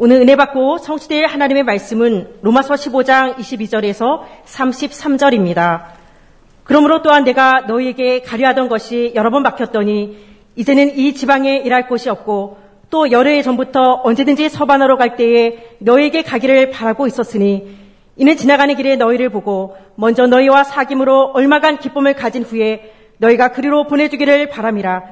오늘 은혜 받고 성취될 하나님의 말씀은 로마서 15장 22절에서 33절입니다. 그러므로 또한 내가 너희에게 가려하던 것이 여러 번 막혔더니 이제는 이 지방에 일할 곳이 없고 또해 전부터 언제든지 서반하러 갈 때에 너희에게 가기를 바라고 있었으니 이는 지나가는 길에 너희를 보고 먼저 너희와 사귐으로 얼마간 기쁨을 가진 후에 너희가 그리로 보내주기를 바람이라.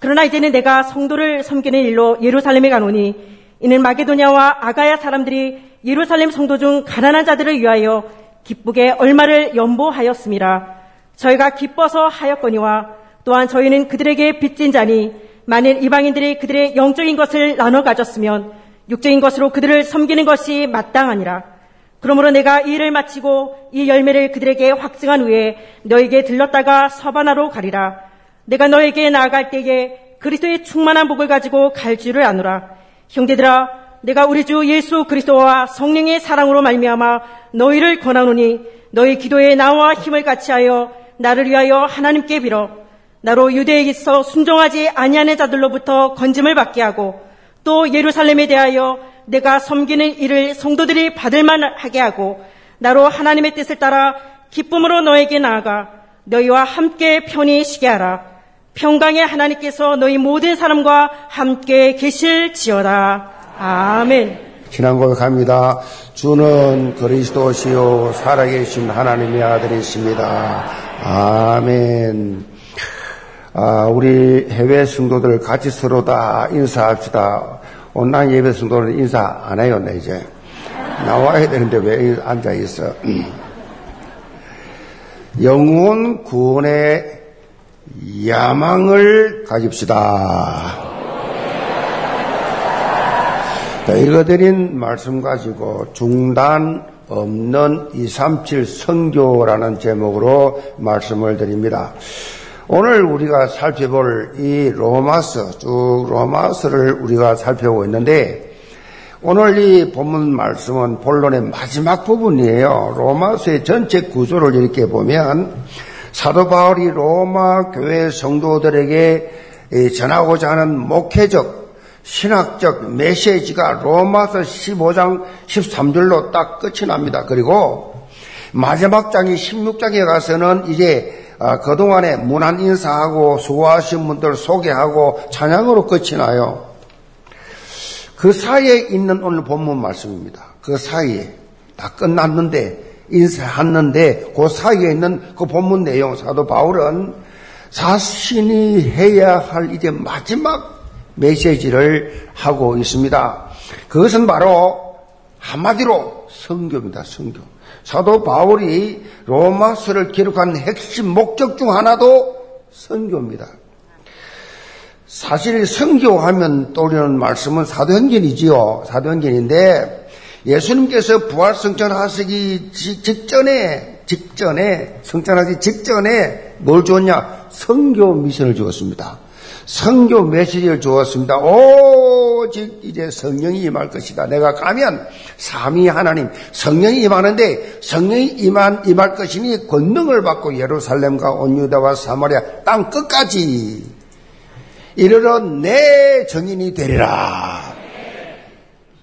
그러나 이제는 내가 성도를 섬기는 일로 예루살렘에 가노니 이는 마게도냐와 아가야 사람들이 예루살렘 성도 중 가난한 자들을 위하여 기쁘게 얼마를 연보하였습니다. 저희가 기뻐서 하였거니와 또한 저희는 그들에게 빚진 자니 만일 이방인들이 그들의 영적인 것을 나눠 가졌으면 육적인 것으로 그들을 섬기는 것이 마땅하니라. 그러므로 내가 이 일을 마치고 이 열매를 그들에게 확증한 후에 너에게 들렀다가 서바나로 가리라. 내가 너에게 나아갈 때에 그리스도의 충만한 복을 가지고 갈 줄을 아노라. 형제들아, 내가 우리 주 예수 그리스도와 성령의 사랑으로 말미암아 너희를 권하노니 너희 기도에 나와 힘을 같이하여 나를 위하여 하나님께 빌어 나로 유대에 있어 순종하지 아니하는 자들로부터 건짐을 받게 하고 또 예루살렘에 대하여 내가 섬기는 일을 성도들이 받을만 하게 하고 나로 하나님의 뜻을 따라 기쁨으로 너에게 나아가 너희와 함께 편히 쉬게 하라. 평강의 하나님께서 너희 모든 사람과 함께 계실지어다. 아멘. 신앙 고백 합니다. 주는 그리스도시요 살아계신 하나님의 아들이십니다. 아멘. 아, 우리 해외 성도들 같이 서로 다 인사합시다. 온라인 예배 성도는 인사 안 해요, 네, 이제. 나와야 되는데 왜 앉아 있어? 영혼 구원의 야망을 가집시다. 자, 읽어드린 말씀 가지고 중단 없는 237 성교라는 제목으로 말씀을 드립니다. 오늘 우리가 살펴볼 이 로마서, 쭉 로마서를 우리가 살펴보고 있는데, 오늘 이 본문 말씀은 본론의 마지막 부분이에요. 로마서의 전체 구조를 이렇게 보면, 사도 바울이 로마 교회 성도들에게 전하고자 하는 목회적, 신학적 메시지가 로마서 15장 13절로 딱 끝이 납니다. 그리고 마지막 장이 16장에 가서는 이제 아, 그동안에 문안 인사하고 수고하신 분들 소개하고 찬양으로 끝이 나요. 그 사이에 있는 오늘 본문 말씀입니다. 그 사이에 다 끝났는데 인사했는데 그 사이에 있는 그 본문 내용 사도 바울은 자신이 해야 할 이제 마지막 메시지를 하고 있습니다. 그것은 바로 한마디로 성교입니다. 성교. 사도 바울이 로마서를 기록한 핵심 목적 중 하나도 선교입니다. 사실 선교하면 떠오르는 말씀은 사도행전이지요. 사도행전인데 예수님께서 부활 성천하시기 직전에 직전에 성천하기 직전에 뭘 주었냐? 선교 미션을 주었습니다. 성교 메시지를 주었습니다. 오직 이제 성령이 임할 것이다. 내가 가면 삼위 하나님 성령이 임하는데 성령이 임한 임할 것이니 권능을 받고 예루살렘과 온 유다와 사마리아 땅 끝까지 이르러 내 정인이 되리라.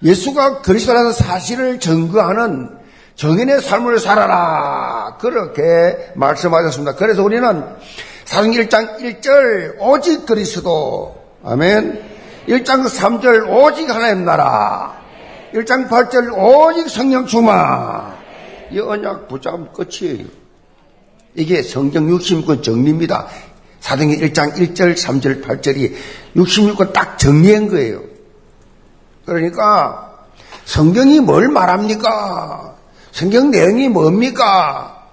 예수가 그리스도라는 사실을 증거하는 정인의 삶을 살아라. 그렇게 말씀하셨습니다. 그래서 우리는 사도행 1장 1절 오직 그리스도 아멘. 1장 3절 오직 하나님 나라. 1장 8절 오직 성령 충만 이 언약 붙잡으면 끝이에요. 이게 성경 66권 정리입니다. 사도행 1장 1절 3절 8절이 66권 딱 정리한 거예요 그러니까 성경이 뭘 말합니까? 성경 내용이 뭡니까?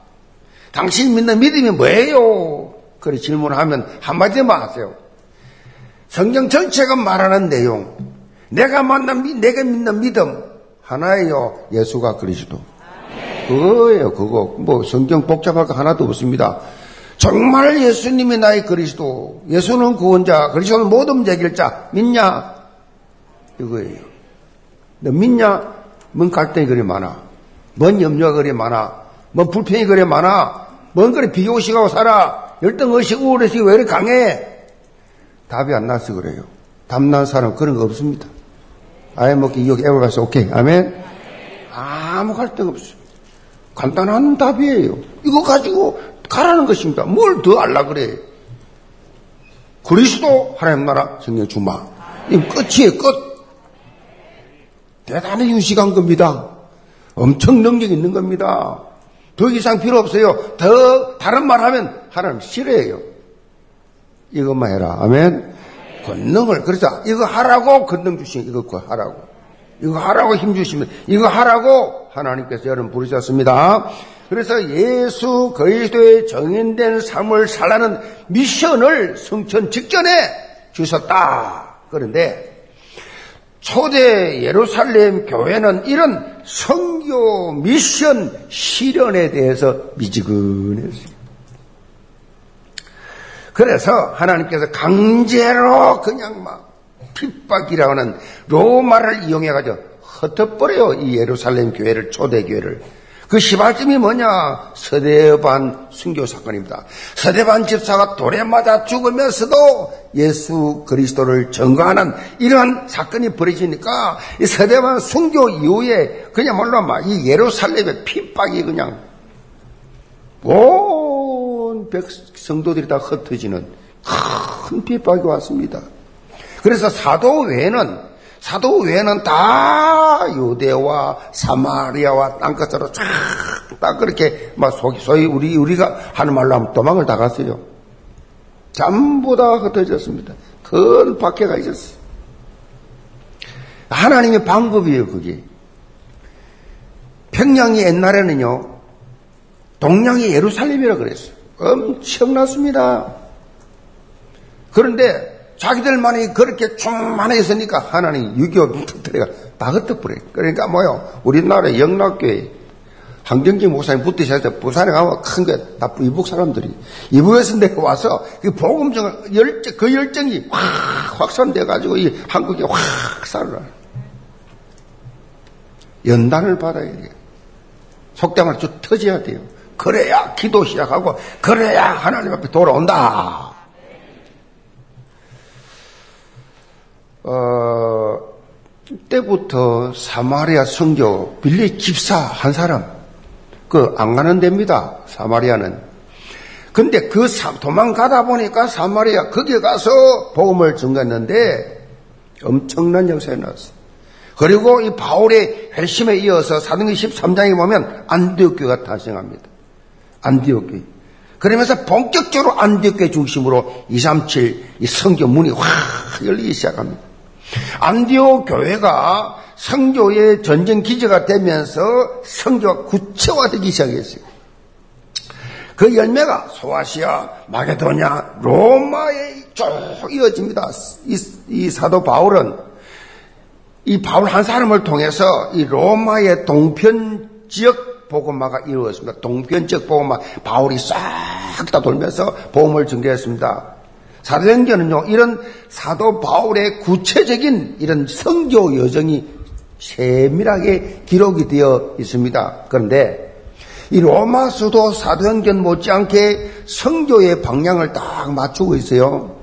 당신 믿는 믿음이 뭐예요? 그래 질문하면 한마디만 하세요. 성경 전체가 말하는 내용, 내가 만난, 내가 믿는 믿음, 하나예요. 예수가 그리스도. 그거예요, 그거. 뭐, 성경 복잡할 거 하나도 없습니다. 정말 예수님이 나의 그리스도, 예수는 구원자, 그리스도는 모든 제길자, 믿냐? 이거예요. 너 믿냐? 뭔 갈등이 그리 많아? 뭔 염려가 그리 많아? 뭔 불평이 그리 많아? 뭔 그리 비교식하고 살아? 열등 의식, 우울의식이 왜 이렇게 강해? 답이 안 나서 그래요. 답난 사람 그런 거 없습니다. 아예 먹기 여기 에버가서 오케이. 아멘. 아무 갈등 없어. 간단한 답이에요. 이거 가지고 가라는 것입니다. 뭘 더 알라 그래. 그리스도 하나님 나라 성령 주마. 이 끝이에요, 끝. 대단히 유식한 겁니다. 엄청 능력 있는 겁니다. 더 이상 필요 없어요. 더 다른 말 하면 하나님 싫어해요. 이것만 해라. 아멘. 권능을 그래서 이거 하라고 권능 주신 이거 하라고. 이거 하라고 힘 주시면 이거 하라고 하나님께서 여러분 부르셨습니다. 그래서 예수 그리스도의 정인된 삶을 살라는 미션을 성천 직전에 주셨다. 그런데 초대 예루살렘 교회는 이런 성교 미션 실현에 대해서 미지근했어요. 그래서 하나님께서 강제로 그냥 막 핍박이라고 하는 로마를 이용해가지고 흩어버려요. 이 예루살렘 교회를, 초대 교회를. 그 시발점이 뭐냐? 서대반 순교 사건입니다. 서대반 집사가 돌에 맞아 죽으면서도 예수 그리스도를 증거하는 이러한 사건이 벌어지니까 이 서대반 순교 이후에 그냥말로 막이 예루살렘의 핍박이 그냥 온 백성도들이 다 흩어지는 큰 핍박이 왔습니다. 그래서 사도 외에는 사도 외에는 다 유대와 사마리아와 땅끝으로 쫙딱 그렇게 막 소위 우리 우리가 하는 말로 하면 도망을 다 갔어요. 전부 다 흩어졌습니다. 큰 박해가 있었어요. 하나님의 방법이에요, 그게. 평양이 옛날에는요, 동양이 예루살렘이라 그랬어요. 엄청났습니다. 그런데 자기들만이 그렇게 충만했으니까 하나님 6.25 터뜨려가 다 흩어버려. 그러니까 뭐요? 우리나라 영락교회 한경기 목사님 붙으셔서 부산에 가면 큰게 다 이북 사람들이 이북에서 내려와서 그 복음 정 열정 그 열정이 확 확산돼 가지고 이 한국에 확 살아. 연단을 받아야 돼요. 속담을 쭉 터져야 돼요. 그래야 기도 시작하고 그래야 하나님 앞에 돌아온다. 어, 때부터 사마리아 성교 빌리 집사 한 사람 그 안 가는 데입니다. 사마리아는. 근데 그 도망가다 보니까 사마리아 거기에 가서 복음을 전했는데 엄청난 역사에 나왔어. 그리고 이 바울의 회심에 이어서 사도행 13장에 보면 안디옥 교가 탄생합니다. 안디옥 교. 그러면서 본격적으로 안디옥 교 중심으로 237 이 성교 문이 확 열리기 시작합니다. 안디오 교회가 성교의 전쟁 기제가 되면서 성교가 구체화되기 시작했어요. 그 열매가 소아시아, 마게도냐, 로마에 쭉 이어집니다. 이, 이 사도 바울은 이 바울 한 사람을 통해서 이 로마의 동편 지역 복음화가 이루어졌습니다. 동편 지역 복음화 바울이 싹 다 돌면서 복음을 전개했습니다. 사도행전은요, 이런 사도 바울의 구체적인 이런 성교 여정이 세밀하게 기록이 되어 있습니다. 그런데 이 로마서도 사도행전 못지않게 성교의 방향을 딱 맞추고 있어요.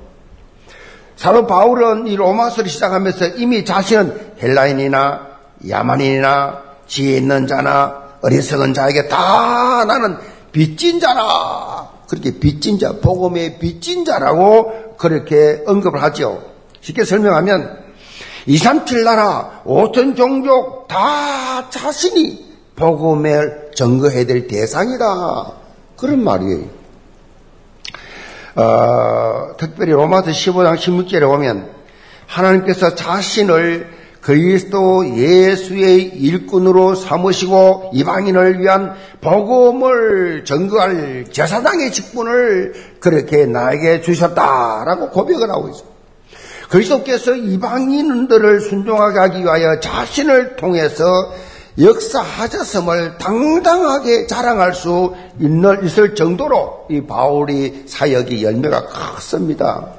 사도 바울은 이 로마서를 시작하면서 이미 자신은 헬라인이나 야만인이나 지혜 있는 자나 어리석은 자에게 다 나는 빚진 자라 그렇게 빚진 자, 복음의 빚진 자라고 그렇게 언급을 하죠. 쉽게 설명하면 237 나라 5천 종족 다 자신이 복음을 증거해야 될 대상이다. 그런 말이에요. 어, 특별히 로마서 15장 16절에 보면 하나님께서 자신을 그리스도 예수의 일꾼으로 삼으시고 이방인을 위한 복음을 전거할 제사장의 직분을 그렇게 나에게 주셨다라고 고백을 하고 있습니다. 그리스도께서 이방인들을 순종하게 하기 위하여 자신을 통해서 역사하셨음을 당당하게 자랑할 수 있을 정도로 이 바울이 사역의 열매가 컸습니다.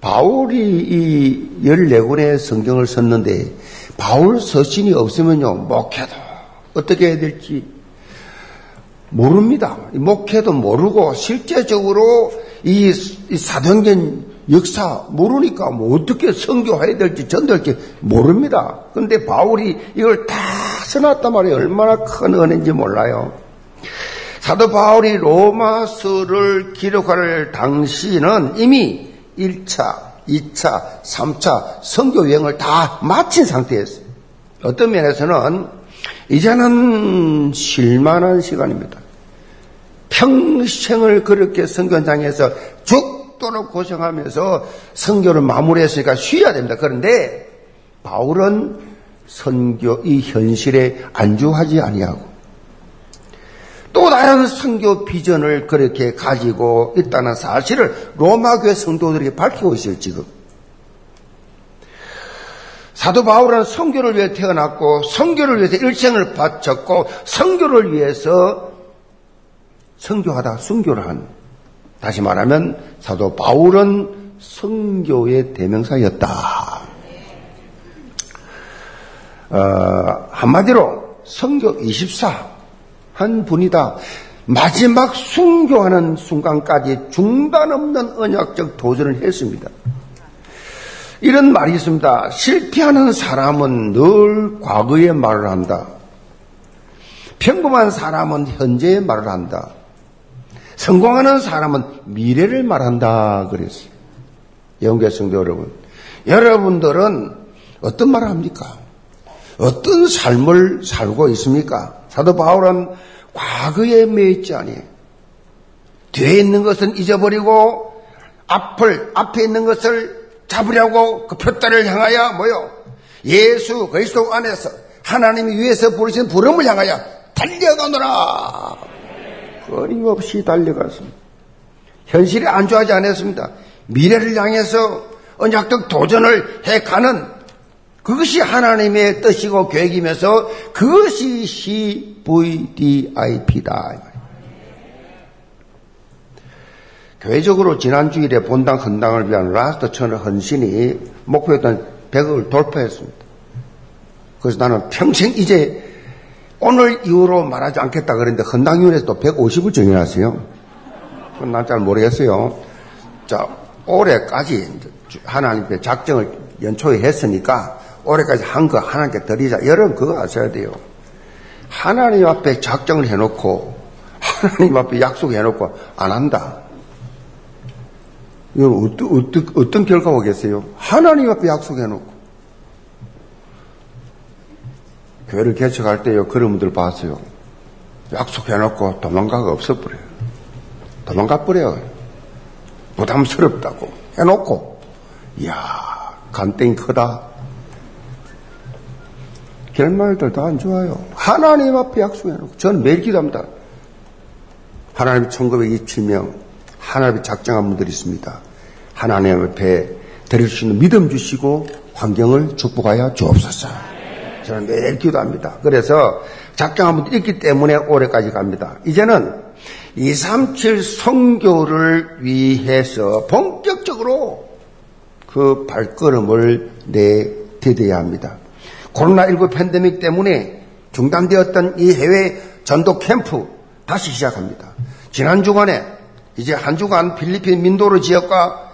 바울이 이 14권의 성경을 썼는데 바울 서신이 없으면요, 목회도 어떻게 해야 될지 모릅니다. 목회도 모르고 실제적으로 이 사도행전 역사 모르니까 뭐 어떻게 성교해야 될지 전될지 모릅니다. 근데 바울이 이걸 다 써놨단 말이에요. 얼마나 큰 은혜인지 몰라요. 사도 바울이 로마서를 기록할 당시는 이미 1차, 2차, 3차 성교 여행을 다 마친 상태였어요. 어떤 면에서는 이제는 실만한 시간입니다. 평생을 그렇게 성교장에서 죽도록 고생하면서 성교를 마무리했으니까 쉬어야 됩니다. 그런데 바울은 선교 이 현실에 안주하지 아니하고 또 다른 선교 비전을 그렇게 가지고 있다는 사실을 로마 교회 성도들에게 밝히고 있어요, 지금. 사도 바울은 성교를 위해 태어났고 성교를 위해서 일생을 바쳤고 성교를 위해서 성교하다 순교를 한 다시 말하면 사도 바울은 성교의 대명사였다. 어, 한마디로 성교 24 한 분이다. 마지막 순교하는 순간까지 중단 없는 언약적 도전을 했습니다. 이런 말이 있습니다. 실패하는 사람은 늘 과거의 말을 한다. 평범한 사람은 현재의 말을 한다. 성공하는 사람은 미래를 말한다. 그랬어요. 영계 성도 여러분. 여러분들은 어떤 말을 합니까? 어떤 삶을 살고 있습니까? 사도 바울은 과거에 매있지 아니에요. 뒤에 있는 것은 잊어버리고 앞을 앞에 있는 것을 잡으려고 그 표대를 향하여 뭐요? 예수 그리스도 안에서 하나님이 위해서 부르신 부름을 향하여 달려가노라. 끊임없이 달려갔습니다. 현실에 안주하지 않았습니다. 미래를 향해서 언약적 도전을 해가는 그것이 하나님의 뜻이고 계획이면서 그것이 CVDIP다. 교회적으로 지난 주일에 본당 헌당을 위한 Last 천을 헌신이 목표였던 100억을 돌파했습니다. 그래서 나는 평생 이제 오늘 이후로 말하지 않겠다 그랬는데 헌당위원회에서 또 150을 정해놨어요. 그건 난 잘 모르겠어요. 자, 올해까지 하나님께 작정을 연초에 했으니까 올해까지 한 거 하나님께 드리자. 여러분 그거 아셔야 돼요. 하나님 앞에 작정을 해놓고 하나님 앞에 약속해놓고 안 한다. 이건 어떤, 어떤, 어떤 결과가 오겠어요? 하나님 앞에 약속해놓고. 교회를 개척할 때요, 그런 분들 봤어요. 약속해놓고 도망가가 없어버려요. 도망가버려요. 부담스럽다고 해놓고. 이야, 간땡이 크다. 결말들 다 안 좋아요. 하나님 앞에 약속해놓고. 저는 매일 기도합니다. 하나님 1927명, 하나님의 작정한 분들이 있습니다. 하나님 앞에 드릴 수 있는 믿음 주시고 환경을 축복하여 주옵소서. 저는 매일 기도합니다. 그래서 작정한 분들이 있기 때문에 올해까지 갑니다. 이제는 237 성교를 위해서 본격적으로 그 발걸음을 내디뎌야 합니다. 코로나19 팬데믹 때문에 중단되었던 이 해외 전도 캠프 다시 시작합니다. 지난 주간에 이제 한 주간 필리핀 민도르 지역과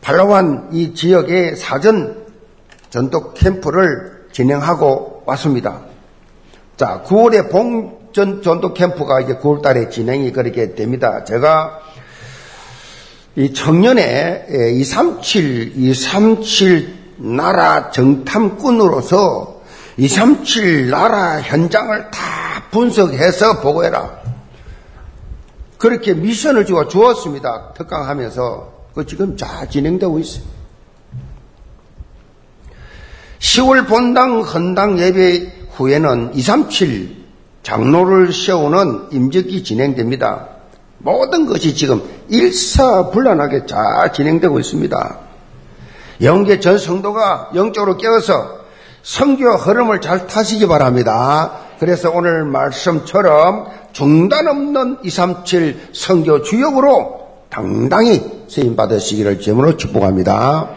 팔라완 이 지역의 사전 전도 캠프를 진행하고 왔습니다. 자, 9월에 봉전 전도 캠프가 이제 9월 달에 진행이 그렇게 됩니다. 제가 이 청년의 237, 237 나라 정탐꾼으로서 237 나라 현장을 다 분석해서 보고해라. 그렇게 미션을 주어 주었습니다. 특강하면서. 그 지금 잘 진행되고 있어요. 10월 본당 헌당 예배 후에는 237 장로를 세우는 임적이 진행됩니다. 모든 것이 지금 일사불란하게 잘 진행되고 있습니다. 영계 전 성도가 영적으로 깨어서 성교 흐름을 잘 타시기 바랍니다. 그래서 오늘 말씀처럼 중단 없는 237 성교 주역으로 당당히 세임 받으시기를 제으로 축복합니다.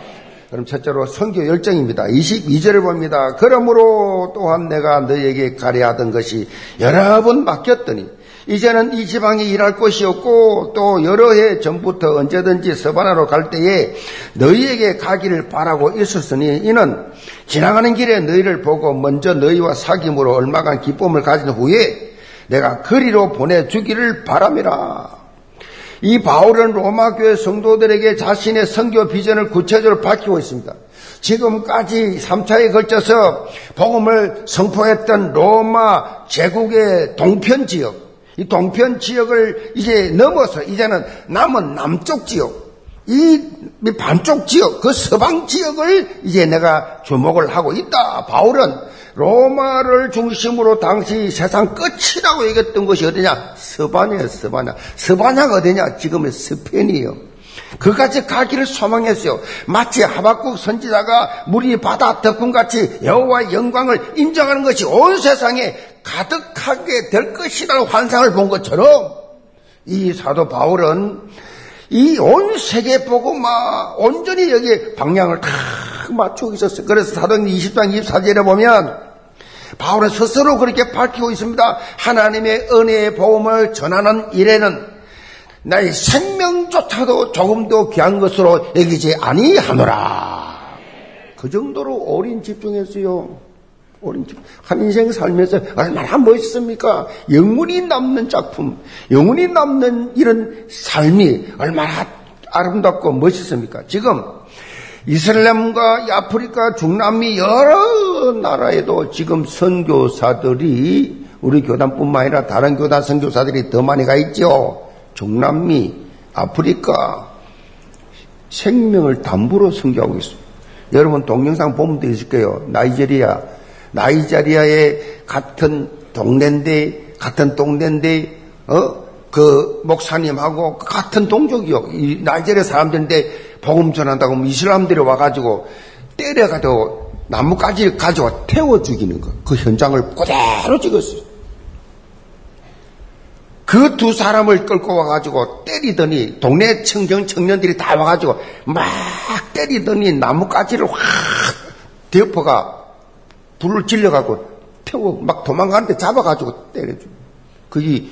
그럼 첫째로 성교 열정입니다. 22절을 봅니다. 그러므로 또한 내가 너에게 가려하던 것이 여러 번 맡겼더니 이제는 이 지방에 일할 곳이 없고 또 여러 해 전부터 언제든지 서바나로 갈 때에 너희에게 가기를 바라고 있었으니 이는 지나가는 길에 너희를 보고 먼저 너희와 사귐으로 얼마간 기쁨을 가진 후에 내가 거리로 보내주기를 바람이라. 이 바울은 로마 교회 성도들에게 자신의 선교 비전을 구체적으로 밝히고 있습니다. 지금까지 3차에 걸쳐서 복음을 선포했던 로마 제국의 동편 지역, 이 동편 지역을 이제 넘어서 이제는 남은 남쪽 지역, 이 반쪽 지역, 그 서방 지역을 이제 내가 주목을 하고 있다. 바울은 로마를 중심으로 당시 세상 끝이라고 얘기했던 것이 어디냐? 서바냐예요, 서바냐. 서바냐가 어디냐? 지금의 스페인이에요. 그까지 가기를 소망했어요. 마치 하박국 선지자가 물이 바다 덕분같이 여호와의 영광을 인정하는 것이 온 세상에 가득하게 될 것이라는 환상을 본 것처럼 이 사도 바울은 이 온 세계 보고 막 온전히 여기에 방향을 다 맞추고 있었어요. 그래서 사도행 20장 24절에 보면 바울은 스스로 그렇게 밝히고 있습니다. 하나님의 은혜의 복음을 전하는 일에는 나의 생명조차도 조금도 귀한 것으로 여기지 아니하노라. 그 정도로 어린 집중했어요. 한 인생 살면서 얼마나 멋있습니까? 영원히 남는 작품, 영원히 남는 이런 삶이 얼마나 아름답고 멋있습니까? 지금 이슬람과 아프리카, 중남미 여러 나라에도 지금 선교사들이 우리 교단뿐만 아니라 다른 교단 선교사들이 더 많이 가 있죠. 중남미, 아프리카 생명을 담보로 선교하고 있습니다. 여러분 동영상 보면 되실 거예요. 나이제리아, 나이제리아의 같은 동네인데 같은 동네인데 어? 그 목사님하고 같은 동족이요. 이 나이제리아 사람들인데 복음 전한다고 하면 이슬람들이 와가지고 때려가지고 나뭇가지를 가지고 태워 죽이는 거. 그 현장을 그대로 찍었어요. 그 두 사람을 끌고 와가지고 때리더니 동네 청정 청년들이 다 와가지고 막 때리더니 나뭇가지를 확 대포가 불을 질려가고 태워 막 도망가는데 잡아가지고 때려줘. 그게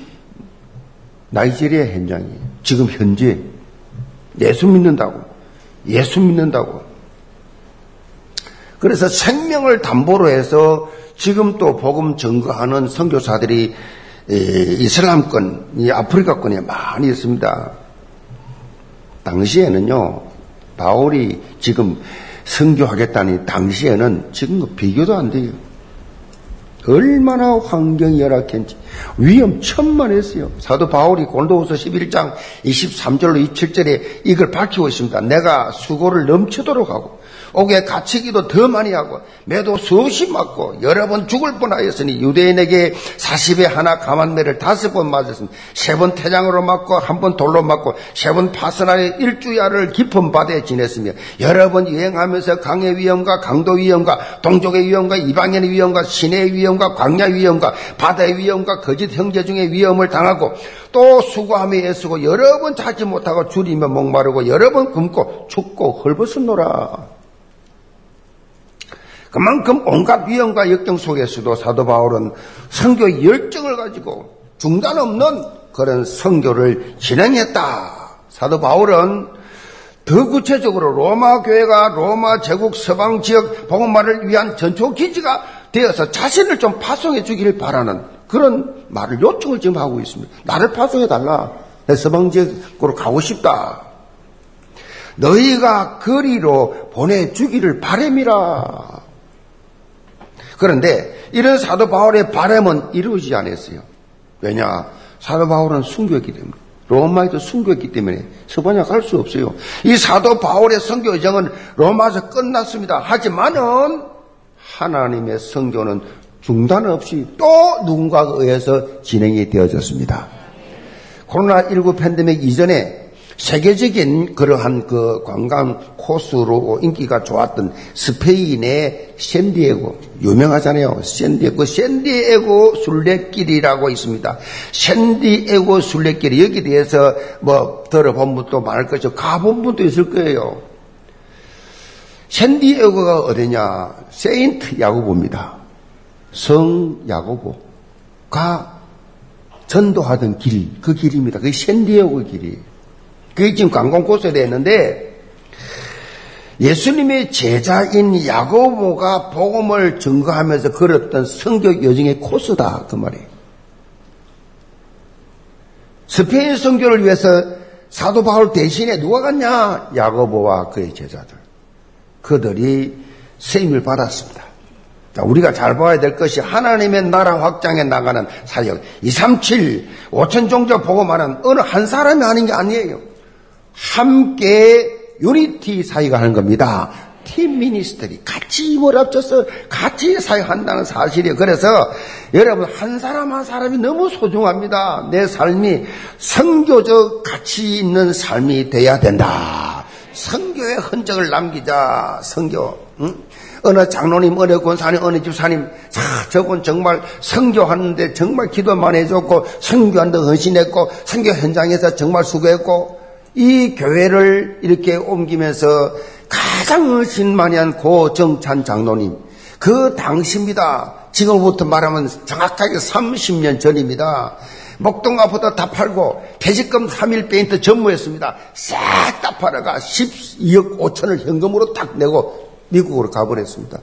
나이지리아 현장이에요. 지금 현재 예수 믿는다고 예수 믿는다고. 그래서 생명을 담보로 해서 지금 또 복음 증거하는 선교사들이 이슬람권, 이 아프리카권에 많이 있습니다. 당시에는요, 바울이 지금 선교하겠다니 당시에는 지금 비교도 안 돼요. 얼마나 환경이 열악했는지 위험 천만했어요. 사도 바울이 골도후서 11장 23절로 27절에 이걸 밝히고 있습니다. 내가 수고를 넘치도록 하고 옥에 갇히기도 더 많이 하고 매도 수없이 맞고 여러 번 죽을 뻔하였으니 유대인에게 40에 하나 가만매를 다섯 번 맞았습니다. 세번 태장으로 맞고 한 번 돌로 맞고 세 번 파선안에 일주야를 깊은 바다에 지냈으며 여러 번 여행하면서 강의 위험과 강도 위험과 동족의 위험과 이방인의 위험과 신의 위험과 광야 위험과 바다의 위험과 거짓 형제 중의 위험을 당하고 또 수고하며 애쓰고 여러 번 찾지 못하고 줄이며 목마르고 여러 번 굶고 죽고 헐벗었노라. 그만큼 온갖 위험과 역경 속에서도 사도 바울은 성교 열정을 가지고 중단 없는 그런 성교를 진행했다. 사도 바울은 더 구체적으로 로마 교회가 로마 제국 서방 지역 복음화를 위한 전초 기지가 되어서 자신을 좀 파송해 주기를 바라는 그런 말을 요청을 지금 하고 있습니다. 나를 파송해 달라. 내 서방 지역으로 가고 싶다. 너희가 거리로 보내주기를 바램이라. 그런데 이런 사도 바울의 바람은 이루어지지 않았어요. 왜냐? 사도 바울은 순교했기 때문에. 로마에도 순교했기 때문에 갈수 없어요. 이 사도 바울의 선교 여정은 로마에서 끝났습니다. 하지만은 하나님의 선교는 중단 없이 또 누군가에 의해서 진행이 되어졌습니다. 코로나19 팬데믹 이전에 세계적인 그러한 그 관광 코스로 인기가 좋았던 스페인의 샌디에고 유명하잖아요. 샌디에고 그 샌디에고 순례길이라고 있습니다. 샌디에고 순례길 여기 대해서 뭐 들어본 분도 많을 것이고 가본 분도 있을 거예요. 샌디에고가 어디냐? 세인트 야고보입니다. 성 야고보가 전도하던 길, 그 길입니다. 그게 샌디에고 길이. 그게 지금 관광코스에 되었는데, 예수님의 제자인 야고보가 복음을 증거하면서 걸었던 성교 여정의 코스다. 그 말이에요. 스페인 선교를 위해서 사도 바울 대신에 누가 갔냐? 야고보와 그의 제자들. 그들이 세임을 받았습니다. 자, 우리가 잘 봐야 될 것이 하나님의 나라 확장에 나가는 사역. 237, 5천 종족 보고만은 어느 한 사람이 하는 게 아니에요. 함께 유니티 사역을 하는 겁니다. 팀 미니스터리 같이 힘을 합쳐서 같이 사역한다는 사실이에요. 그래서 여러분 한 사람 한 사람이 너무 소중합니다. 내 삶이 선교적 가치 있는 삶이 돼야 된다. 선교의 흔적을 남기자. 선교. 응? 어느 장로님, 어느 권사님, 어느 집사님, 자, 저분 정말 선교하는데 정말 기도 많이 해줬고, 선교하는데 헌신했고, 선교 현장에서 정말 수고했고, 이 교회를 이렇게 옮기면서 가장 헌신 많이 한 고정찬 장로님, 그 당시입니다. 지금부터 말하면 정확하게 30년 전입니다. 목동 아파트 다 팔고 퇴직금 3일 페인트 전무했습니다. 싹 다 팔아가 12억 5천을 현금으로 딱 내고 미국으로 가버렸습니다.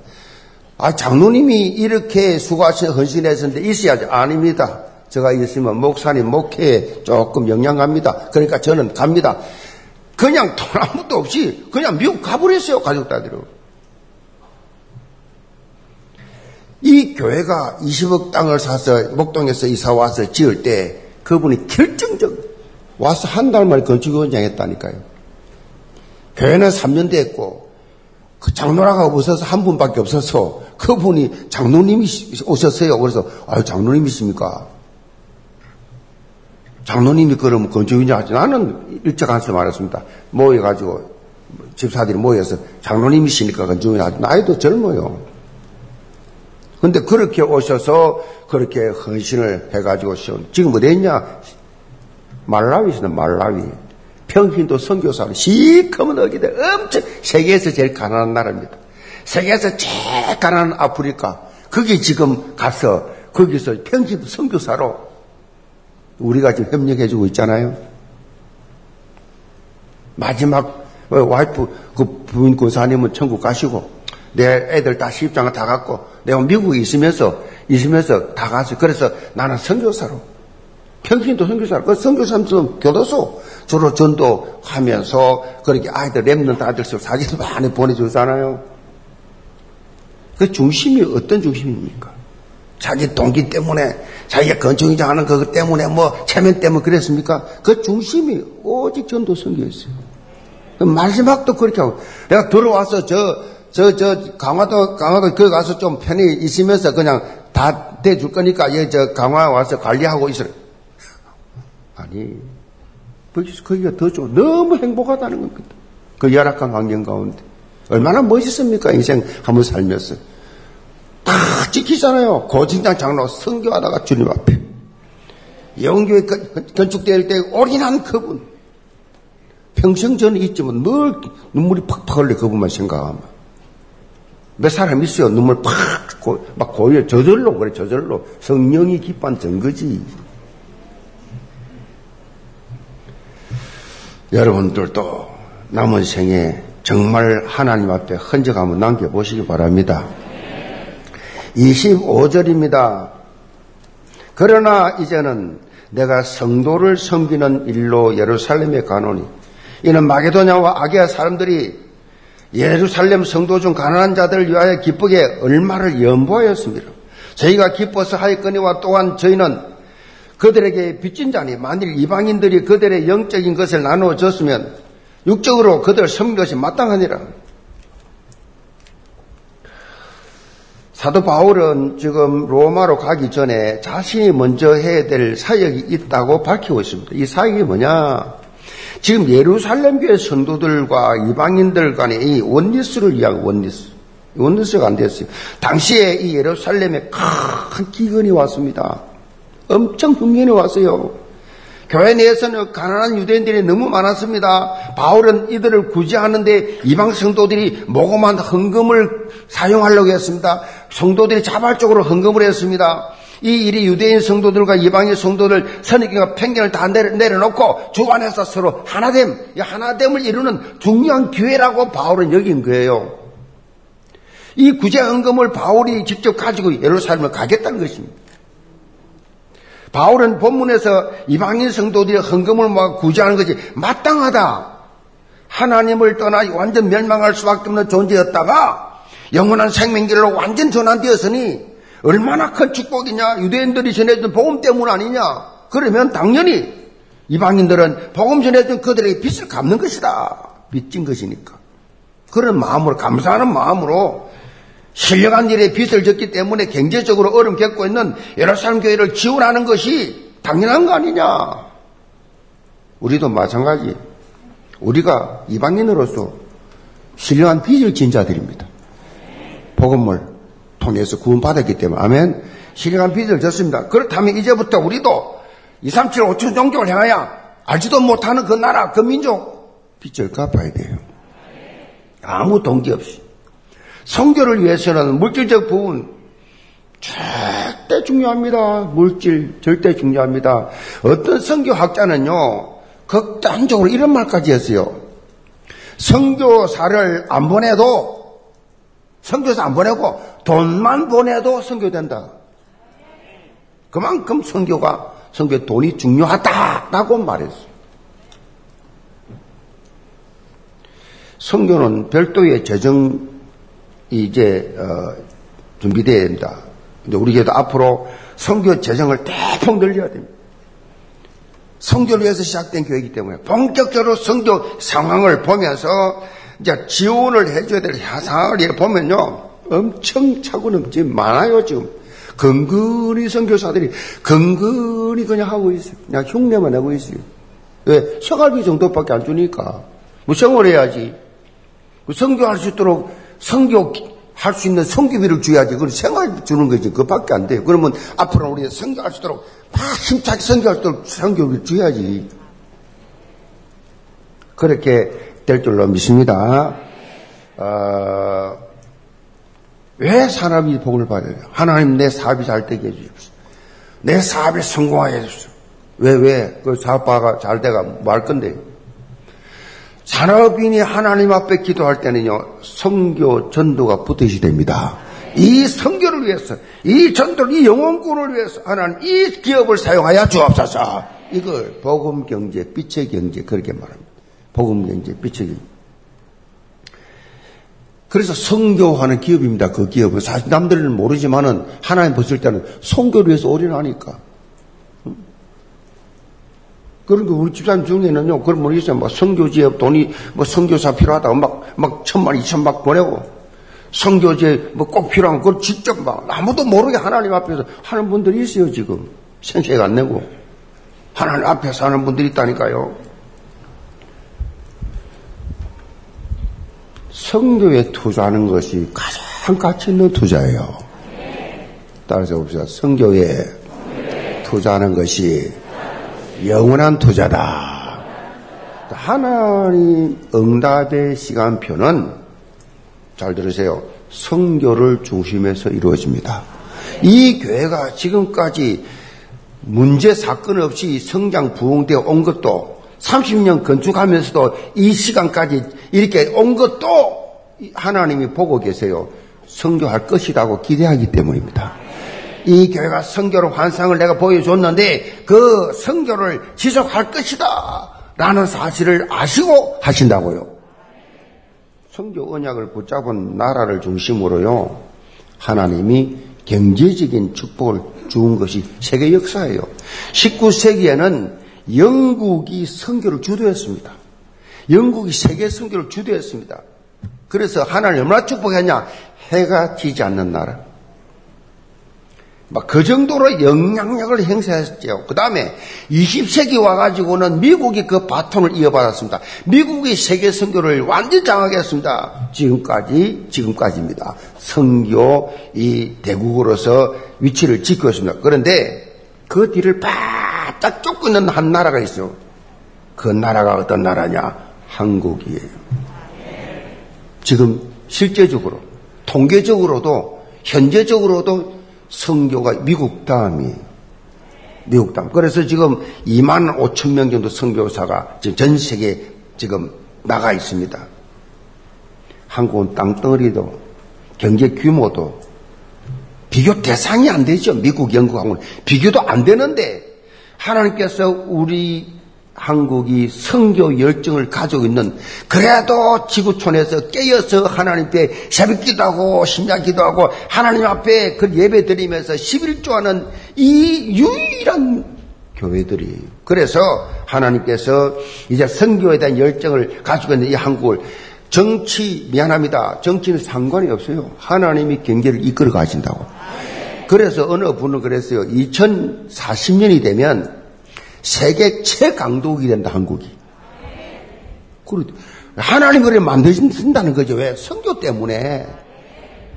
아, 장로님이 이렇게 수고하신 헌신했었는데 있어야지. 아닙니다. 제가 있으면 목사님 목회에 조금 영향 갑니다. 그러니까 저는 갑니다. 그냥 돈 아무것도 없이 그냥 미국 가버렸어요. 가족 따들로. 이 교회가 20억 땅을 사서 목동에서 이사 와서 지을 때 그분이 결정적 와서 한 달 만에 건축 원장 했다니까요. 교회는 3년 됐고 그 장로라가 없어서 한 분밖에 없어서 그분이 장로님이 오셨어요. 그래서 아유 장로님이십니까? 장로님이 그러면 건축이냐 하지. 나는 일찍 한서 말했습니다. 모여가지고 집사들이 모여서 장로님이시니까 건축이냐 하지. 나이도 젊어요. 근데 그렇게 오셔서 그렇게 헌신을 해가지고 지금 어디 있냐? 말라위 있어 말라위. 평신도 선교사로 시커먼 어기들 엄청 세계에서 제일 가난한 나라입니다. 세계에서 제일 가난한 아프리카. 거기 지금 가서 거기서 평신도 선교사로 우리가 지금 협력해주고 있잖아요. 마지막 어, 와이프 그 부인 권사님은 천국 가시고 내 애들 다 시집장을 다 갔고 내가 미국에 있으면서 있으면서 다 갔어요. 그래서 나는 선교사로 평신도 선교사로 그 선교사는 교도소 주로 전도하면서 그렇게 아이들 랩는 아들씩 사진 많이 보내주잖아요. 그 중심이 어떤 중심입니까? 자기 동기 때문에 자기가 건축이장 하는 그것 때문에 뭐 체면 때문에 그랬습니까? 그 중심이 오직 전도 선교였어요. 그 마지막도 그렇게 하고 내가 들어와서 저 저, 저, 강화도, 강화도, 그 가서 좀 편히 있으면서 그냥 다 대줄 거니까, 여기 저 강화 와서 관리하고 있어요. 아니, 거기가 더 좋아. 너무 행복하다는 겁니다. 그 열악한 환경 가운데. 얼마나 멋있습니까? 인생 한번 살면서. 다 지키잖아요. 고진당 장로 성교하다가 주님 앞에. 영교회 건축될 때 올인한 그분. 평생 저는 있지만 늘 눈물이 팍팍 흘려 그분만 생각하면. 몇 사람 있어요. 눈물 팍, 고, 막 고여. 저절로 그래, 저절로. 성령이 기뻐한 증거지. 여러분들도 남은 생에 정말 하나님 앞에 흔적 한번 남겨보시기 바랍니다. 25절입니다. 그러나 이제는 내가 성도를 섬기는 일로 예루살렘에 가노니 이는 마게도냐와 아기야 사람들이 예루살렘 성도 중 가난한 자들을 위하여 기쁘게 얼마를 연보하였습니다. 저희가 기뻐서 하였거니와 또한 저희는 그들에게 빚진 자니 만일 이방인들이 그들의 영적인 것을 나누어 줬으면 육적으로 그들을 섬긴 것이 마땅하니라. 사도 바울은 지금 로마로 가기 전에 자신이 먼저 해야 될 사역이 있다고 밝히고 있습니다. 이 사역이 뭐냐? 지금 예루살렘 교회 성도들과 이방인들 간의 이 원리스를 위한 원리스. 원리스가 안 됐어요. 당시에 이 예루살렘에 큰 기근이 왔습니다. 엄청 흉년이 왔어요. 교회 내에서는 가난한 유대인들이 너무 많았습니다. 바울은 이들을 구제하는데 이방 성도들이 모금한 헌금을 사용하려고 했습니다. 성도들이 자발적으로 헌금을 했습니다. 이 일이 유대인 성도들과 이방인 성도들 선입견과 편견을 다 내려놓고 주관해서 서로 하나됨, 이 하나됨을 이루는 중요한 기회라고 바울은 여긴 거예요. 이 구제 헌금을 바울이 직접 가지고 예루살렘을 가겠다는 것입니다. 바울은 본문에서 이방인 성도들이 헌금을 모아 구제하는 것이 마땅하다. 하나님을 떠나 완전 멸망할 수밖에 없는 존재였다가 영원한 생명길로 완전 전환되었으니 얼마나 큰 축복이냐? 유대인들이 전해준 복음 때문 아니냐? 그러면 당연히 이방인들은 복음 전해준 그들의 빚을 갚는 것이다. 빚진 것이니까. 그런 마음으로, 감사하는 마음으로 신령한 일에 빚을 졌기 때문에 경제적으로 어려움 겪고 있는 예루살렘 교회를 지원하는 것이 당연한 거 아니냐? 우리도 마찬가지. 우리가 이방인으로서 신령한 빚을 진 자들입니다. 복음을 통해서 구원받았기 때문에 아멘. 신령한 빚을 졌습니다. 그렇다면 이제부터 우리도 2, 3, 7, 5천 종족을 향하여 알지도 못하는 그 나라, 그 민족 빚을 갚아야 돼요. 아무 동기 없이. 성교를 위해서는 물질적 부분 절대 중요합니다. 물질 절대 중요합니다. 어떤 성교학자는요, 극단적으로 이런 말까지 했어요. 성교사를 안 보내도 성교사 안 보내고 돈만 보내도 성교된다. 그만큼 성교가 성교 돈이 중요하다라고 말했어. 성교는 별도의 재정 이 이제 어, 준비되어야 됩니다. 근데 우리 교도 앞으로 성교 재정을 대폭 늘려야 됩니다. 성교를 위해서 시작된 교회이기 때문에 본격적으로 성교 상황을 보면서 이제 지원을 해줘야 될 사상을 보면요. 엄청 차고 넘지 많아요, 지금. 근근히 선교사들이 근근히 그냥 하고 있어요. 그냥 흉내만 내고 있어요. 왜? 생활비 정도밖에 안 주니까. 뭐 생활해야지. 그 성교할 수 있도록 성교 할 수 있는 성교비를 줘야지. 그건 생활 주는 거지. 그밖에 안 돼요. 그러면 앞으로 우리가 성교할 수 있도록 막 힘차게 성교할 수 있도록 성교비를 줘야지. 그렇게 될 줄로 믿습니다. 어, 왜 사람이 복을 받아요? 하나님 내 사업이 잘 되게 해주십시오. 내 사업이 성공하게 해주십시오. 왜, 왜? 그 사업화가 잘 돼가 뭐 할 건데. 산업인이 하나님 앞에 기도할 때는요, 성교 전도가 붙으시 됩니다. 이 성교를 위해서, 이 전도를, 이 영혼구를 위해서 하나님 이 기업을 사용하여 주옵소서. 이걸 복음 경제, 빛의 경제 그렇게 말합니다. 복음 경제, 빛의 경제. 그래서 성교하는 기업입니다. 그 기업은 사실 남들은 모르지만은 하나님 보실 때는 성교를 위해서 올인하니까. 그러니까 우리 집사님 중에는요, 그런 분이 있어요. 뭐 성교지에 돈이 뭐 성교사 필요하다고 막, 막 천만, 이천만 보내고 성교제 뭐꼭 필요한 걸 직접 막 아무도 모르게 하나님 앞에서 하는 분들이 있어요, 지금. 생색 안 내고. 하나님 앞에서 하는 분들이 있다니까요. 성교에 투자하는 것이 가장 가치 있는 투자예요. 따라서 봅시다. 성교에 투자하는 것이 영원한 투자다. 하나님 응답의 시간표는 잘 들으세요. 성교를 중심에서 이루어집니다. 이 교회가 지금까지 문제 사건 없이 성장 부흥되어 온 것도 30년 건축하면서도 이 시간까지 이렇게 온 것도 하나님이 보고 계세요. 성교할 것이라고 기대하기 때문입니다. 이 교회가 성교를 환상을 내가 보여줬는데 그 성교를 지속할 것이다. 라는 사실을 아시고 하신다고요. 성교 언약을 붙잡은 나라를 중심으로요. 하나님이 경제적인 축복을 주은 것이 세계 역사예요. 19세기에는 영국이 선교를 주도했습니다. 영국이 세계 선교를 주도했습니다. 그래서 하나님 얼마나 축복했냐? 해가 지지 않는 나라. 막 그 정도로 영향력을 행사했죠. 그 다음에 20세기 와가지고는 미국이 그 바톤을 이어받았습니다. 미국이 세계 선교를 완전히 장악했습니다. 지금까지, 지금까지입니다. 선교 이 대국으로서 위치를 지키고 있습니다. 그런데 그 뒤를 바짝 쫓고 있는 한 나라가 있어. 그 나라가 어떤 나라냐? 한국이에요. 지금 실제적으로, 통계적으로도, 현재적으로도 성교가 미국 다음이 미국 다음. 그래서 지금 2만 5천 명 정도 선교사가 지금 전 세계 지금 나가 있습니다. 한국은 땅덩어리도 경제 규모도 비교 대상이 안 되죠. 미국, 영국하고는 비교도 안 되는데 하나님께서 우리 한국이 성교 열정을 가지고 있는 그래도 지구촌에서 깨어서 하나님 앞에 새벽 기도 하고 심야 기도 하고 하나님 앞에 그 예배 드리면서 11조하는 이 유일한 교회들이 그래서 하나님께서 이제 성교에 대한 열정을 가지고 있는 이 한국을 정치 미안합니다. 정치는 상관이 없어요. 하나님이 경제를 이끌어 가신다고. 그래서 어느 분은 그랬어요. 2040년이 되면 세계 최강국이 된다, 한국이. 하나님 그래 만드신다는 거죠. 왜? 성교 때문에.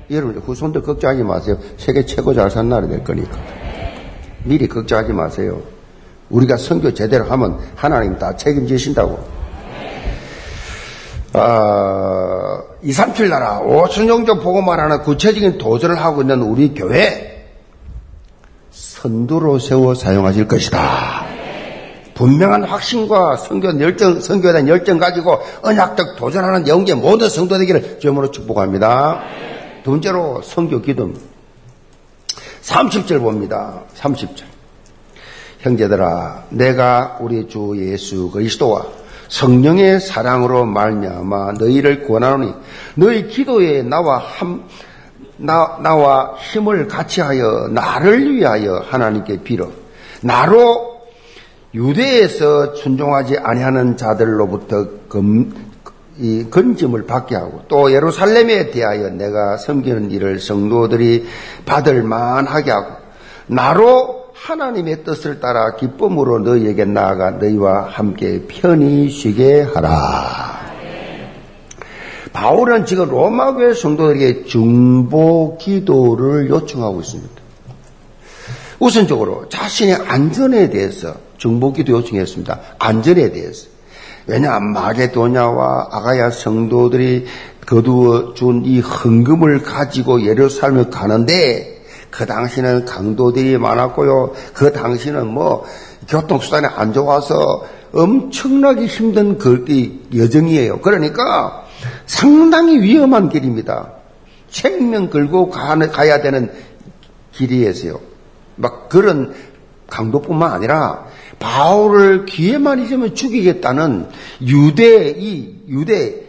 여러분, 후손들 걱정하지 마세요. 세계 최고 잘 산 나라 될 거니까. 미리 걱정하지 마세요. 우리가 성교 제대로 하면 하나님 다 책임지신다고. 아, 2, 3, 7 나라, 5천 정도 보고만 하는 구체적인 도전을 하고 있는 우리 교회, 선두로 세워 사용하실 것이다. 분명한 확신과 성교 열정, 성교에 대한 열정 가지고 언약적 도전하는 영계 모든 성도 되기를 주으로 축복합니다. 두 번째로 성교 기도 30절 봅니다. 30절. 형제들아, 내가 우리 주 예수 그리스도와 성령의 사랑으로 말미암아 너희를 권하노니 너희 기도에 나와 함 나, 나와 힘을 같이하여 나를 위하여 하나님께 빌어 나로 유대에서 순종하지 아니하는 자들로부터 금, 이 건짐을 받게 하고 또 예루살렘에 대하여 내가 섬기는 일을 성도들이 받을 만하게 하고 나로 하나님의 뜻을 따라 기쁨으로 너희에게 나아가 너희와 함께 편히 쉬게 하라. 바울은 지금 로마교회 성도들에게 중보 기도를 요청하고 있습니다. 우선적으로 자신의 안전에 대해서 중보기도 요청했습니다. 안전에 대해서. 왜냐, 마게도냐와 아가야 성도들이 거두어 준 이 헌금을 가지고 예루살렘을 가는데 그 당시는 강도들이 많았고요. 그 당시는 뭐 교통수단이 안 좋아서 엄청나게 힘든 그 여정이에요. 그러니까 상당히 위험한 길입니다. 생명 걸고 가야 되는 길이에서요. 막 그런 강도뿐만 아니라 바울을 기회만 있으면 죽이겠다는 유대 이 유대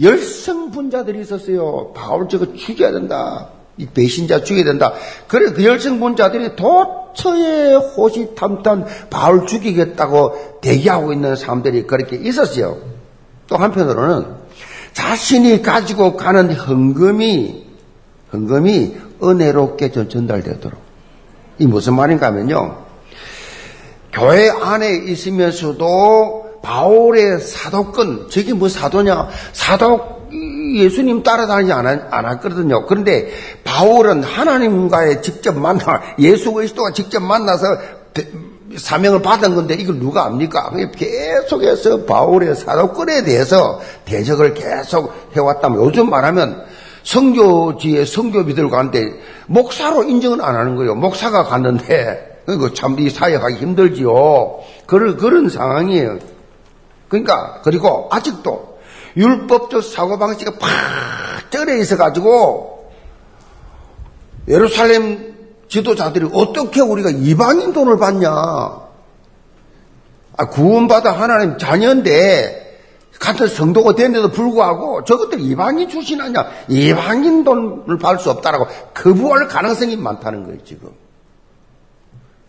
열성 분자들이 있었어요. 바울 저거 죽여야 된다. 이 배신자 죽여야 된다. 그래 그 열성 분자들이 도처에 호시탐탐 바울 죽이겠다고 대기하고 있는 사람들이 그렇게 있었어요. 또 한편으로는 자신이 가지고 가는 헌금이 헌금이 은혜롭게 전달되도록 이 무슨 말인가 하면요. 교회 안에 있으면서도 바울의 사도권, 저게 뭐 사도냐? 사도 예수님 따라다니지 않았거든요. 그런데 바울은 하나님과의 직접 만나, 예수 그리스도가 직접 만나서 사명을 받은 건데 이걸 누가 압니까? 계속해서 바울의 사도권에 대해서 대적을 계속 해왔다면 요즘 말하면 성교지의 성교비들 가는데 목사로 인정은 안 하는 거예요. 목사가 갔는데 그러니까 참이 사역하기 힘들지요. 그런, 그런 상황이에요. 그러니까, 그리고 아직도 율법적 사고 방식이 팍 쩔어 있어 가지고 예루살렘 지도자들이 어떻게 우리가 이방인 돈을 받냐. 아, 구원받아 하나님 자녀인데 같은 성도가 됐는데도 불구하고 저것들 이방인 출신 아니야. 이방인 돈을 받을 수 없다라고 거부할 가능성이 많다는 거예요, 지금.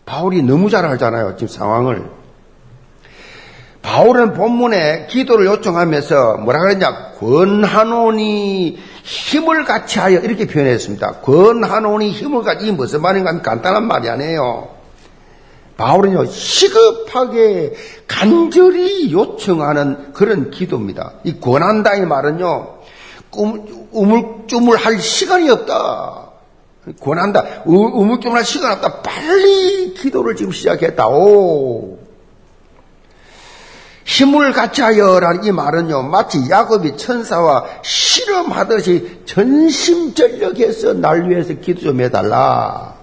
바울이 너무 잘 알잖아요. 지금 상황을. 바울은 본문에 기도를 요청하면서 뭐라 그랬냐? 권하노니 힘을 같이 하여 이렇게 표현했습니다. 권하노니 힘을 같이 이 무슨 말인가 하면 간단한 말이 아니에요. 바울은요 시급하게 간절히 요청하는 그런 기도입니다. 이 권한다 이 말은요 우물쭈물할 시간이 없다. 권한다. 우물쭈물할 시간 없다. 빨리 기도를 지금 시작했다. 오. 힘을 같이 하여라는 이 말은요, 마치 야곱이 천사와 실험하듯이 전심전력해서 날 위해서 기도 좀 해달라.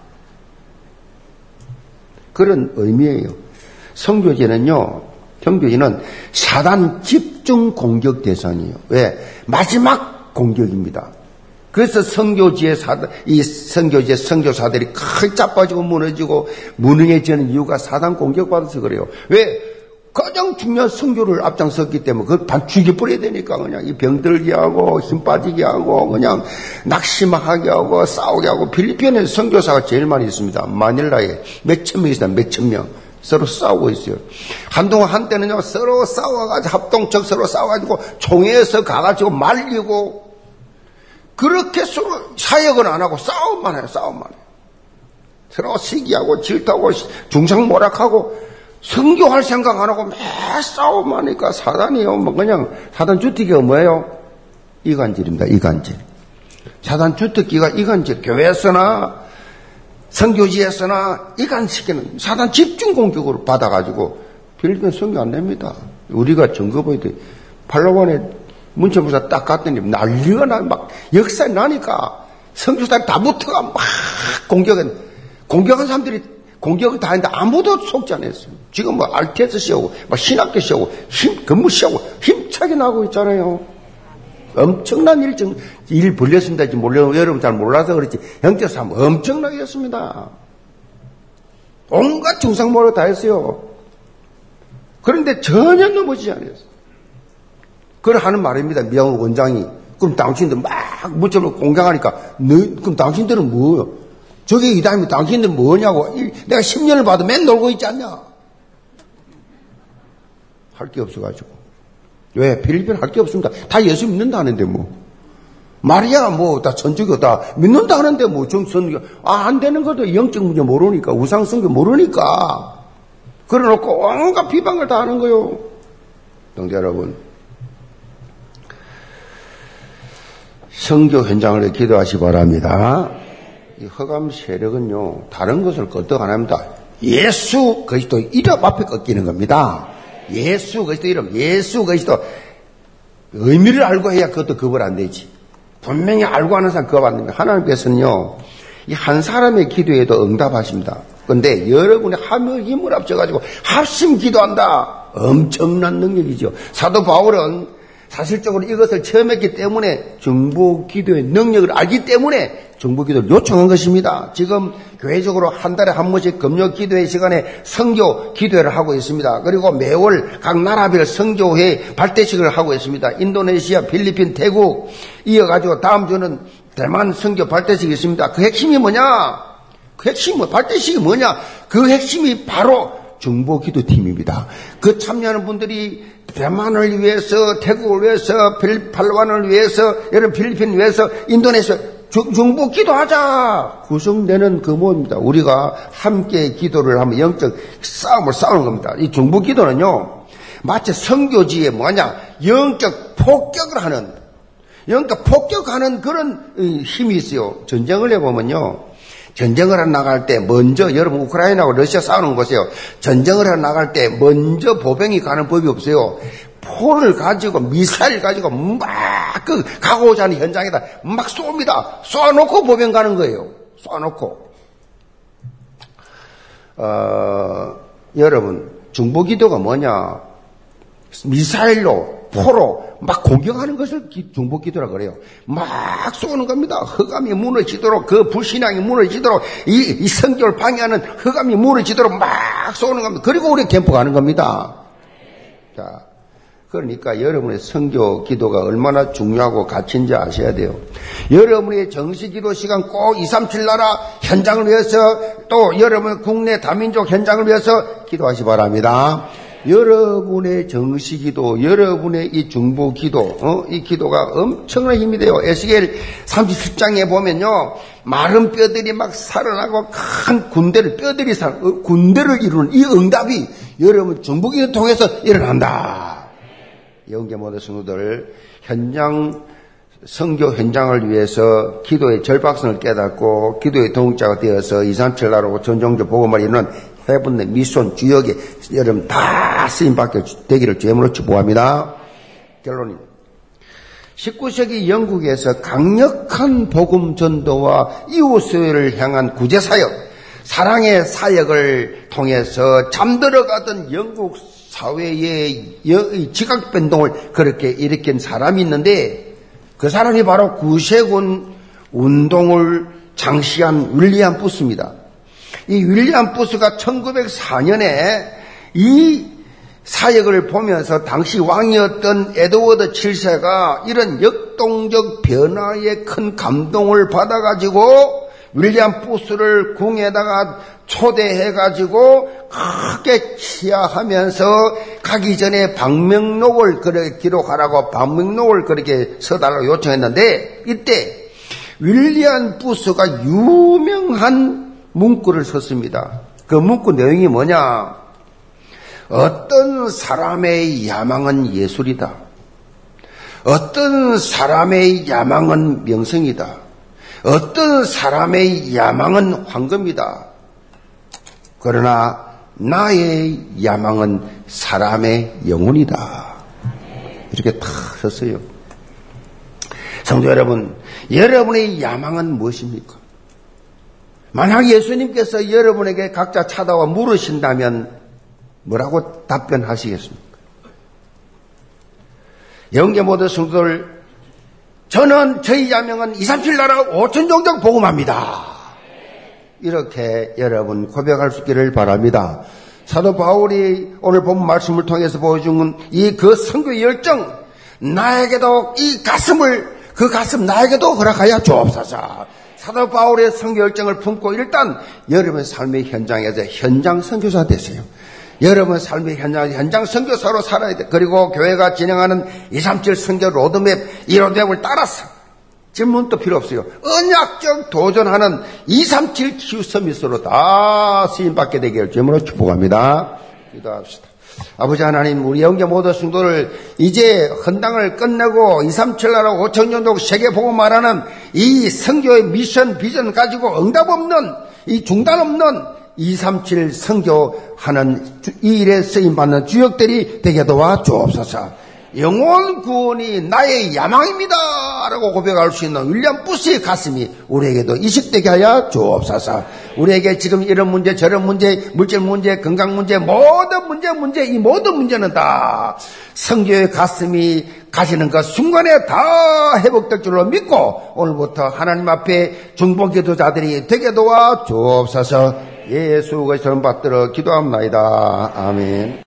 그런 의미예요. 성교제는요, 성교제는 사단 집중 공격 대상이에요. 왜? 마지막 공격입니다. 그래서 성교지의 사단, 이 성교지의 성교사들이 크게 자빠지고 무너지고 무능해지는 이유가 사단 공격받아서 그래요. 왜? 가장 중요한 성교를 앞장섰기 때문에 그걸 반 죽여버려야 되니까 그냥 이 병들게 하고 힘 빠지게 하고 그냥 낙심하게 하고 싸우게 하고 필리핀에 성교사가 제일 많이 있습니다. 마닐라에 몇 천 명 있어요. 몇천 명. 서로 싸우고 있어요. 한동안 한때는요 서로 싸워가지고 합동적 서로 싸워가지고 총회에서 가가지고 말리고 그렇게 서로 사역은 안 하고 싸움만 해요. 싸움만 해요. 서로 시기하고 질투하고 중상모락하고 성교할 생각 안 하고 매 싸움하니까 사단이요. 뭐 그냥 사단 주특기가 뭐예요? 이간질입니다. 이간질. 사단 주특기가 이간질. 교회에서나 성교지에서나 이간시키는 사단 집중 공격으로 받아가지고 필리핀 성교 안 됩니다. 우리가 증거 보이 돼. 팔로원에 문체부사 딱 갔더니 난리가 나, 막 역사 나니까 성교사들 다 붙어가 막 공격은, 공격한 사람들이 공격을 다 했는데 아무도 속지 않았어요. 지금 뭐 RTS 시하고, 막 신학교 시하고, 힘, 근무 시하고 힘차게 나오고 있잖아요. 엄청난 일, 일 벌렸습니다. 몰라, 여러분 잘 몰라서 그렇지. 싸움 엄청나게 했습니다. 온갖 중상모를 다 했어요. 그런데 전혀 넘어지지 않았어요. 그걸 하는 말입니다. 미양호 원장이. 그럼 당신들 막 무처럼 공격하니까, 너, 그럼 당신들은 뭐요? 저게 이 다음에 당신들 뭐냐고. 내가 10년을 봐도 맨 놀고 있지 않냐? 할 게 없어가지고. 왜? 필리핀 할게 없습니다. 다 예수 믿는다 하는데 뭐. 마리아 뭐다 천주교 다 믿는다 하는데 뭐 정선교 아안 되는 것도 영적 문제 모르니까 우상 성교 모르니까 그래놓고 온갖 비방을 다 하는 거요. 동자 여러분 성교 현장을 기도하시 바랍니다. 이 허감 세력은요, 다른 것을 끄떡 안 합니다. 예수 그리스도 이름 앞에 꺾이는 겁니다. 예수 그리스도 이름, 예수 그리스도 의미를 알고 해야 그것도 겁을 안 되지. 분명히 알고 하는 사람 겁 안 됩니다. 하나님께서는요, 이 한 사람의 기도에도 응답하십니다. 그런데 여러분의 하며 힘을 합쳐가지고 합심 기도한다. 엄청난 능력이죠. 사도 바울은 사실적으로 이것을 처음 했기 때문에 중보 기도의 능력을 알기 때문에 중보 기도를 요청한 것입니다. 지금 교회적으로 한 달에 한 번씩 금요 기도회 시간에 성교 기도회를 하고 있습니다. 그리고 매월 각 나라별 성교회 발대식을 하고 있습니다. 인도네시아, 필리핀, 태국 이어가지고 다음 주는 대만 성교 발대식이 있습니다. 그 핵심이 뭐냐? 그 핵심이 뭐, 발대식이 뭐냐? 그 핵심이 바로 중보 기도팀입니다. 그 참여하는 분들이 대만을 위해서, 태국을 위해서, 필리핀을 위해서, 여러분 필리핀 위해서, 인도네시아 중보 기도하자 구성되는 그 모입니다. 우리가 함께 기도를 하면 영적 싸움을 싸우는 겁니다. 이 중보 기도는요, 마치 성교지에 뭐냐, 영적 폭격을 하는, 영적 폭격하는 그런 힘이 있어요. 전쟁을 해보면요, 전쟁을 하 나갈 때 먼저 여러분 우크라이나하고 러시아 싸우는 거세요. 전쟁을 하 나갈 때 먼저 보병이 가는 법이 없어요. 포를 가지고 미사일 가지고 막 그 가고자 하는 현장에다 막 쏩니다. 쏴놓고 보병 가는 거예요. 쏴놓고. 어, 여러분 중보기도가 뭐냐? 미사일로 포로 막 공격하는 것을 중보기도라 그래요. 막 쏘는 겁니다. 흑암이 무너지도록 그 불신앙이 무너지도록 이, 이 성결 방해하는 흑암이 무너지도록 막 쏘는 겁니다. 그리고 우리 캠프 가는 겁니다. 자, 그러니까 여러분의 성교 기도가 얼마나 중요하고 가치인지 아셔야 돼요. 여러분의 정시 기도 시간 꼭 2, 3, 7 나라 현장을 위해서 또 여러분 국내 다민족 현장을 위해서 기도하시 바랍니다. 여러분의 정시 기도, 여러분의 이 중보 기도, 어? 이 기도가 엄청난 힘이 돼요. 에스겔 37장에 보면요. 마른 뼈들이 막 살아나고 큰 군대를, 뼈들이 살, 어, 군대를 이루는 이 응답이 여러분 중보 기도 통해서 일어난다. 영계 모든 성도들 현장 성교 현장을 위해서 기도의 절박성을 깨닫고 기도의 동자가 되어서 2, 3, 7 나라고 전종적 복음을 이루는 해븐의 미션 주역에 여러분 다 쓰임받게 되기를 주임으로 축복합니다. 결론입니다. 19세기 영국에서 강력한 복음 전도와 이웃사회를 향한 구제 사역, 사랑의 사역을 통해서 잠들어가던 영국 사회의 지각 변동을 그렇게 일으킨 사람이 있는데 그 사람이 바로 구세군 운동을 장시한 윌리엄 부스입니다. 이 윌리엄 부스가 1904년에 이 사역을 보면서 당시 왕이었던 에드워드 7세가 이런 역동적 변화에 큰 감동을 받아가지고 윌리엄 부스를 궁에다가 초대해가지고 크게 치하하면서 가기 전에 방명록을 그렇게 기록하라고 방명록을 그렇게 써달라고 요청했는데 이때 윌리엄 부스가 유명한 문구를 썼습니다. 그 문구 내용이 뭐냐? 어떤 사람의 야망은 예술이다. 어떤 사람의 야망은 명성이다. 어떤 사람의 야망은 황금이다. 그러나 나의 야망은 사람의 영혼이다. 이렇게 탁 썼어요. 성도 여러분, 여러분의 야망은 무엇입니까? 만약 예수님께서 여러분에게 각자 찾아와 물으신다면 뭐라고 답변하시겠습니까? 영계 모든 성도들, 저는 저희 야명은 2, 3, 7 나라 5천 종족 복음합니다. 이렇게 여러분 고백할 수 있기를 바랍니다. 사도 바울이 오늘 본 말씀을 통해서 보여준 이그 선교 열정, 나에게도 이 가슴을, 그 가슴 나에게도 허락하여 주옵소서. 사도 바울의 선교 열정을 품고 일단 여러분 삶의 현장에서 현장 선교사 되세요. 여러분 삶의 현장, 현장 선교사로 살아야 돼. 그리고 교회가 진행하는 237 선교 로드맵, 이 로드맵을 따라서 질문도 필요 없어요. 언약적 도전하는 237 치유 서밋으로 다 쓰임받게 되기를 주님으로 축복합니다. 기도합시다. 아버지 하나님, 우리 영계 모든 성도를 이제 헌당을 끝내고 237나라 5천 년도 세계 보고 말하는 이 성교의 미션, 비전 가지고 응답 없는, 이 중단 없는 237 성교하는 이 일에 쓰임 받는 주역들이 되게 도와 주옵소서. 영원 구원이 나의 야망입니다. 라고 고백할 수 있는 윌리엄 부스의 가슴이 우리에게도 이식되게 하여 주옵소서. 우리에게 지금 이런 문제, 저런 문제, 물질 문제, 건강 문제, 모든 문제, 문제, 이 모든 문제는 다 성교의 가슴이 가시는 그 순간에 다 회복될 줄로 믿고 오늘부터 하나님 앞에 중보 기도자들이 되게 도와 주옵소서. 예수 그리스도를 받들어 기도합니다. 아멘.